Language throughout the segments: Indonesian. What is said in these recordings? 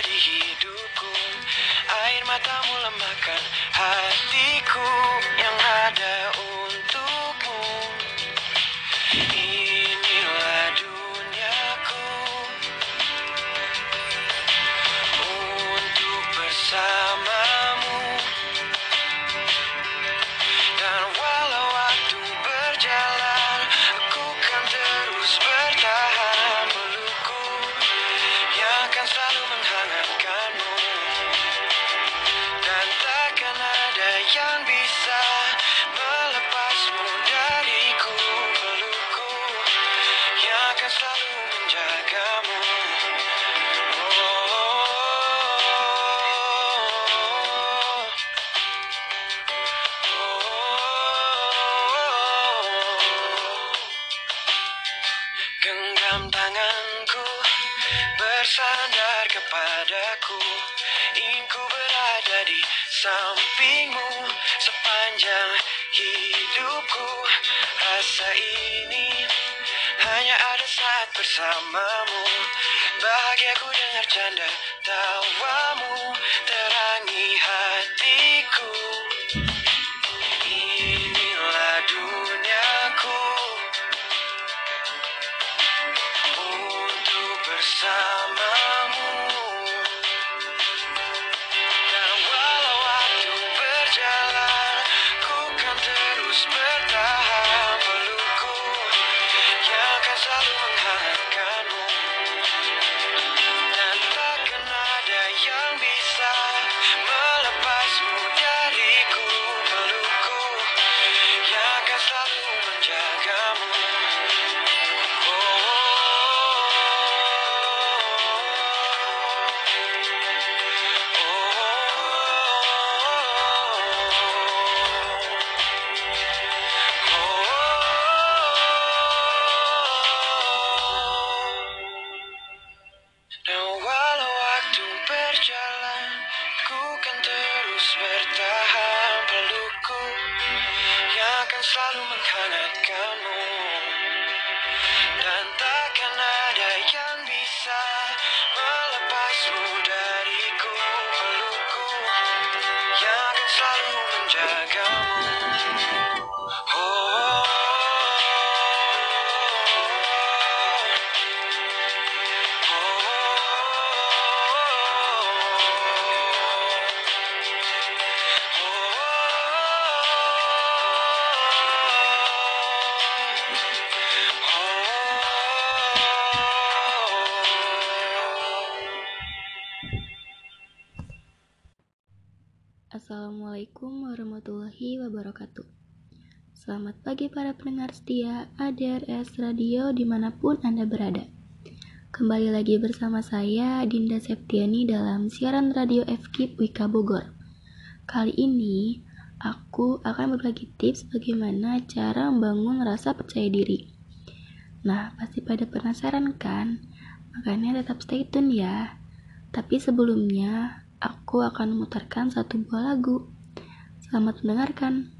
di hidupku. Air matamu lembahkan hatiku. sampingmu sepanjang hidupku. Rasa ini hanya ada saat bersamamu. Bahagiaku dengar canda tawamu terangi hati para pendengar setia ADRS Radio di mana pun Anda berada. Kembali lagi bersama saya, Dinda Septiani dalam siaran radio FKIP Wika Bogor. Kali ini, aku akan berbagi tips bagaimana cara membangun rasa percaya diri. Nah, pasti pada penasaran kan? Makanya tetap stay tune ya. Tapi sebelumnya, aku akan memutarkan satu buah lagu. Selamat mendengarkan.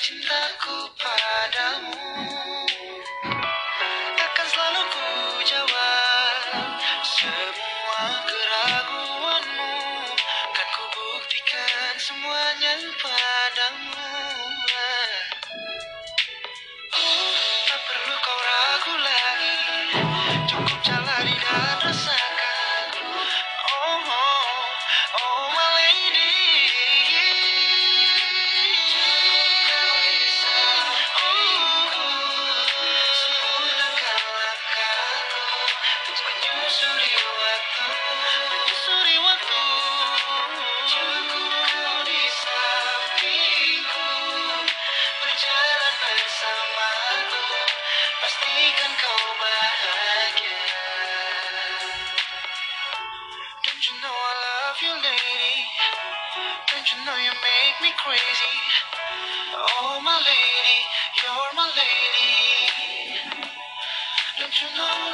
Cintaku you know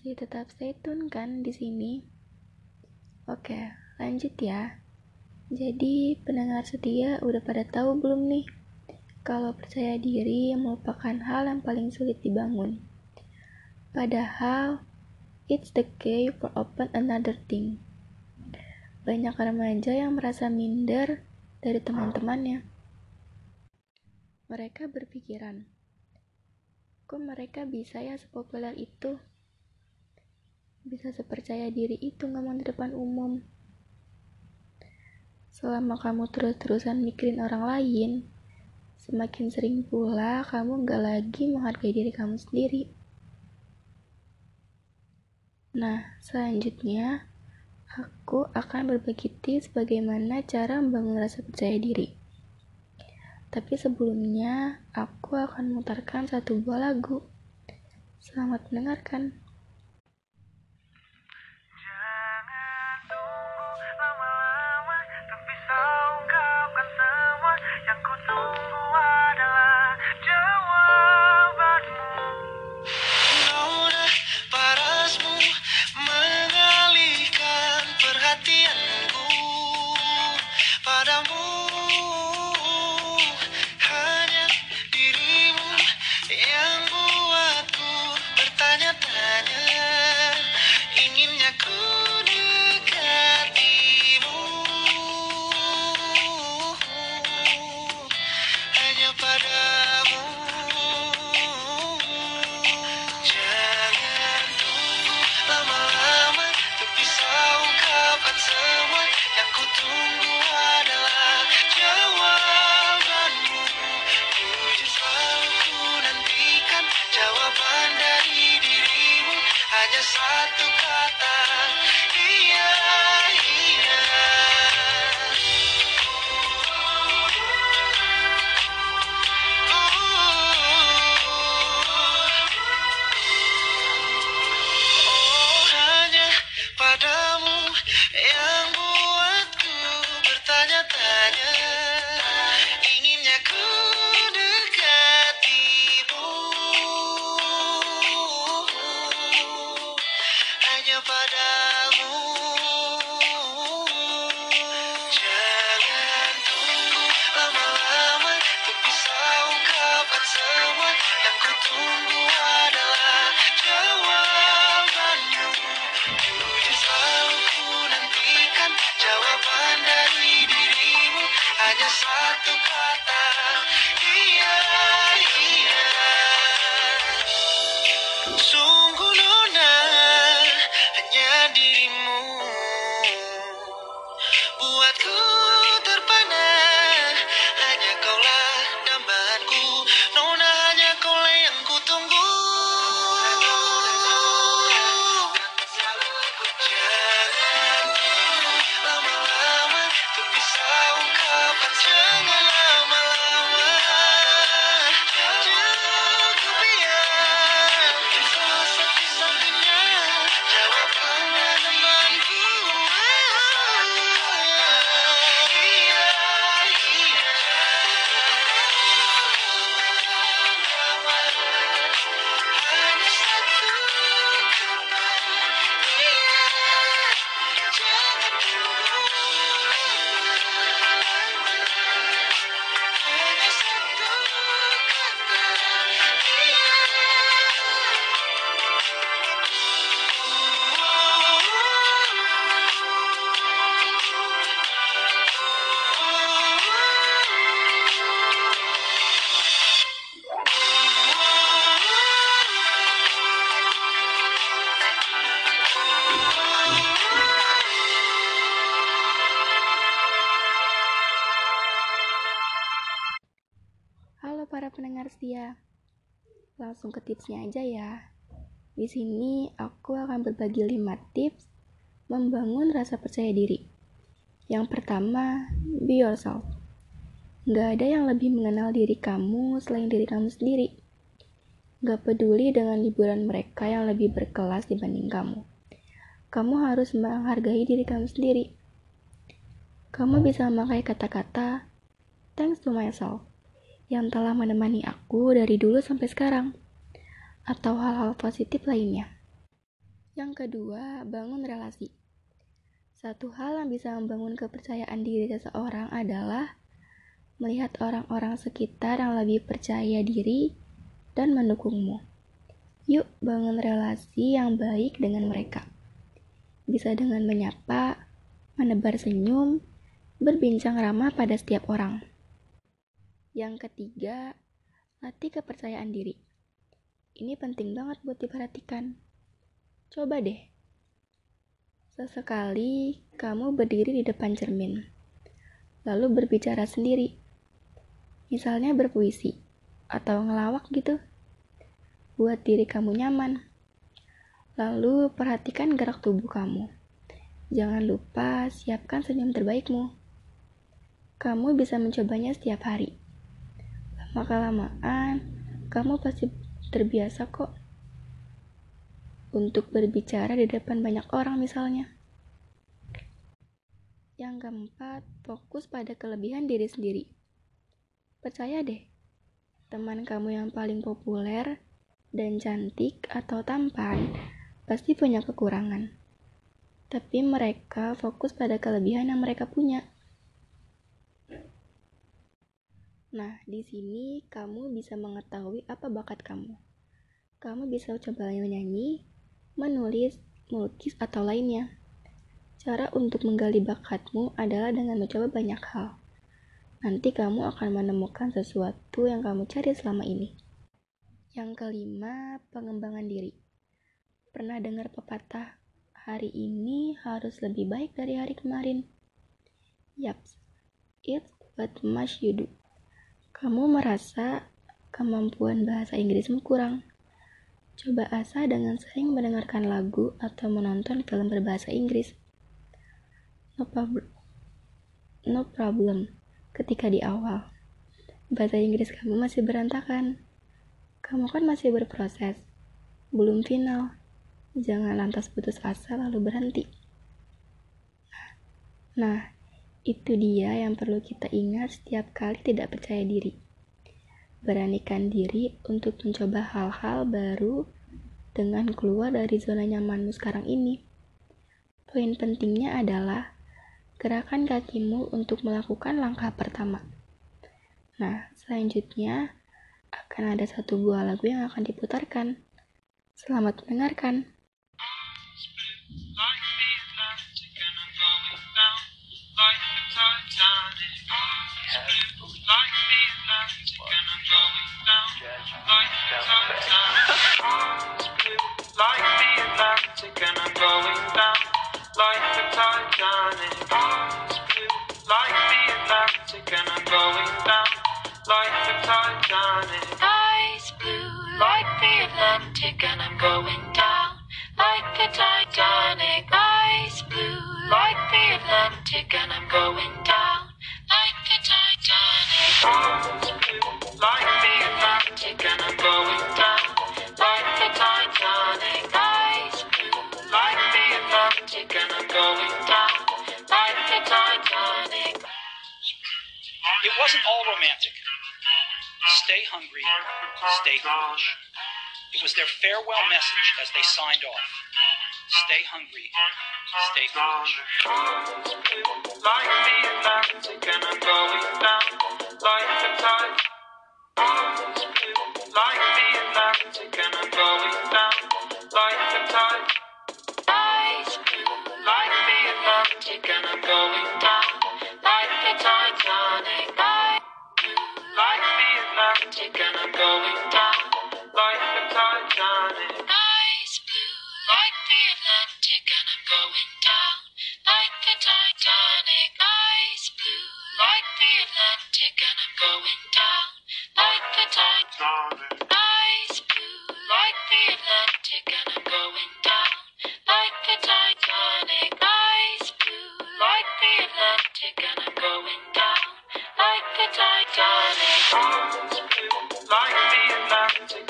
Masih tetap stay tune kan di sini? Oke, lanjut ya. Jadi, pendengar setia udah pada tahu belum nih? Kalau percaya diri merupakan hal yang paling sulit dibangun. Padahal, it's the key for open another thing. Banyak remaja yang merasa minder dari teman-temannya. Mereka berpikiran, kok mereka bisa ya sepopuler itu? Bisa sepercaya diri itu ngomong di depan umum. Selama kamu terus-terusan mikirin orang lain, semakin sering pula kamu gak lagi menghargai diri kamu sendiri. Nah, selanjutnya aku akan berbagi tips bagaimana cara membangun rasa percaya diri. Tapi sebelumnya, aku akan memutarkan satu buah lagu. Selamat mendengarkan. Setia. Langsung ke tipsnya aja ya. Di sini aku akan berbagi 5 tips membangun rasa percaya diri. Yang pertama, be yourself. Gak ada yang lebih mengenal diri kamu selain diri kamu sendiri. Gak peduli dengan liburan mereka yang lebih berkelas dibanding kamu. Kamu harus menghargai diri kamu sendiri. Kamu bisa memakai kata-kata thanks to myself yang telah menemani aku dari dulu sampai sekarang, atau hal-hal positif lainnya. Yang kedua, bangun relasi. Satu hal yang bisa membangun kepercayaan diri seseorang adalah melihat orang-orang sekitar yang lebih percaya diri dan mendukungmu. Yuk, bangun relasi yang baik dengan mereka. Bisa dengan menyapa, menebar senyum, berbincang ramah pada setiap orang. Yang ketiga, latih kepercayaan diri. Ini penting banget buat diperhatikan. Coba deh. Sesekali kamu berdiri di depan cermin, lalu berbicara sendiri. Misalnya berpuisi atau ngelawak gitu. Buat diri kamu nyaman. Lalu perhatikan gerak tubuh kamu. Jangan lupa siapkan senyum terbaikmu. Kamu bisa mencobanya setiap hari maka lamaan kamu pasti terbiasa kok untuk berbicara di depan banyak orang misalnya. Yang keempat, fokus pada kelebihan diri sendiri. Percaya deh, teman kamu yang paling populer dan cantik atau tampan pasti punya kekurangan. Tapi mereka fokus pada kelebihan yang mereka punya. Nah, di sini kamu bisa mengetahui apa bakat kamu. Kamu bisa coba menyanyi, menulis, melukis, atau lainnya. Cara untuk menggali bakatmu adalah dengan mencoba banyak hal. Nanti kamu akan menemukan sesuatu yang kamu cari selama ini. Yang kelima, pengembangan diri. Pernah dengar pepatah, hari ini harus lebih baik dari hari kemarin? Yaps, it's what must you do. Kamu merasa kemampuan bahasa Inggrismu kurang? Coba asah dengan sering mendengarkan lagu atau menonton film berbahasa Inggris. No, prob no problem ketika di awal. Bahasa Inggris kamu masih berantakan. Kamu kan masih berproses, belum final. Jangan lantas putus asa lalu berhenti. Nah, itu dia yang perlu kita ingat setiap kali tidak percaya diri. Beranikan diri untuk mencoba hal-hal baru dengan keluar dari zona nyamanmu sekarang ini. Poin pentingnya adalah gerakan kakimu untuk melakukan langkah pertama. Nah, selanjutnya akan ada satu buah lagu yang akan diputarkan. Selamat mendengarkan. Going down like the Titanic. Eyes blue like the Atlantic, and I'm going down like the Titanic. Eyes blue like the Atlantic, and I'm going down like the Titanic. Eyes blue like the Atlantic, and I'm going down like the Titanic. It wasn't all romantic. Stay hungry, stay foolish. It was their farewell message as they signed off. Stay hungry, stay foolish. And I'm going down. Thank you.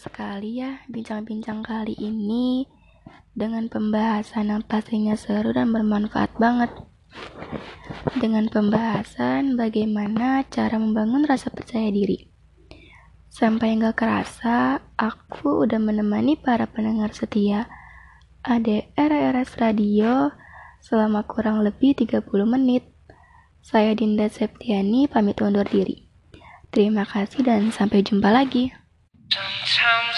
sekali ya bincang-bincang kali ini dengan pembahasan yang pastinya seru dan bermanfaat banget. Dengan pembahasan bagaimana cara membangun rasa percaya diri. Sampai nggak kerasa, aku udah menemani para pendengar setia ADRRS Radio selama kurang lebih 30 menit. Saya Dinda Septiani pamit undur diri. Terima kasih dan sampai jumpa lagi. Don't tell me.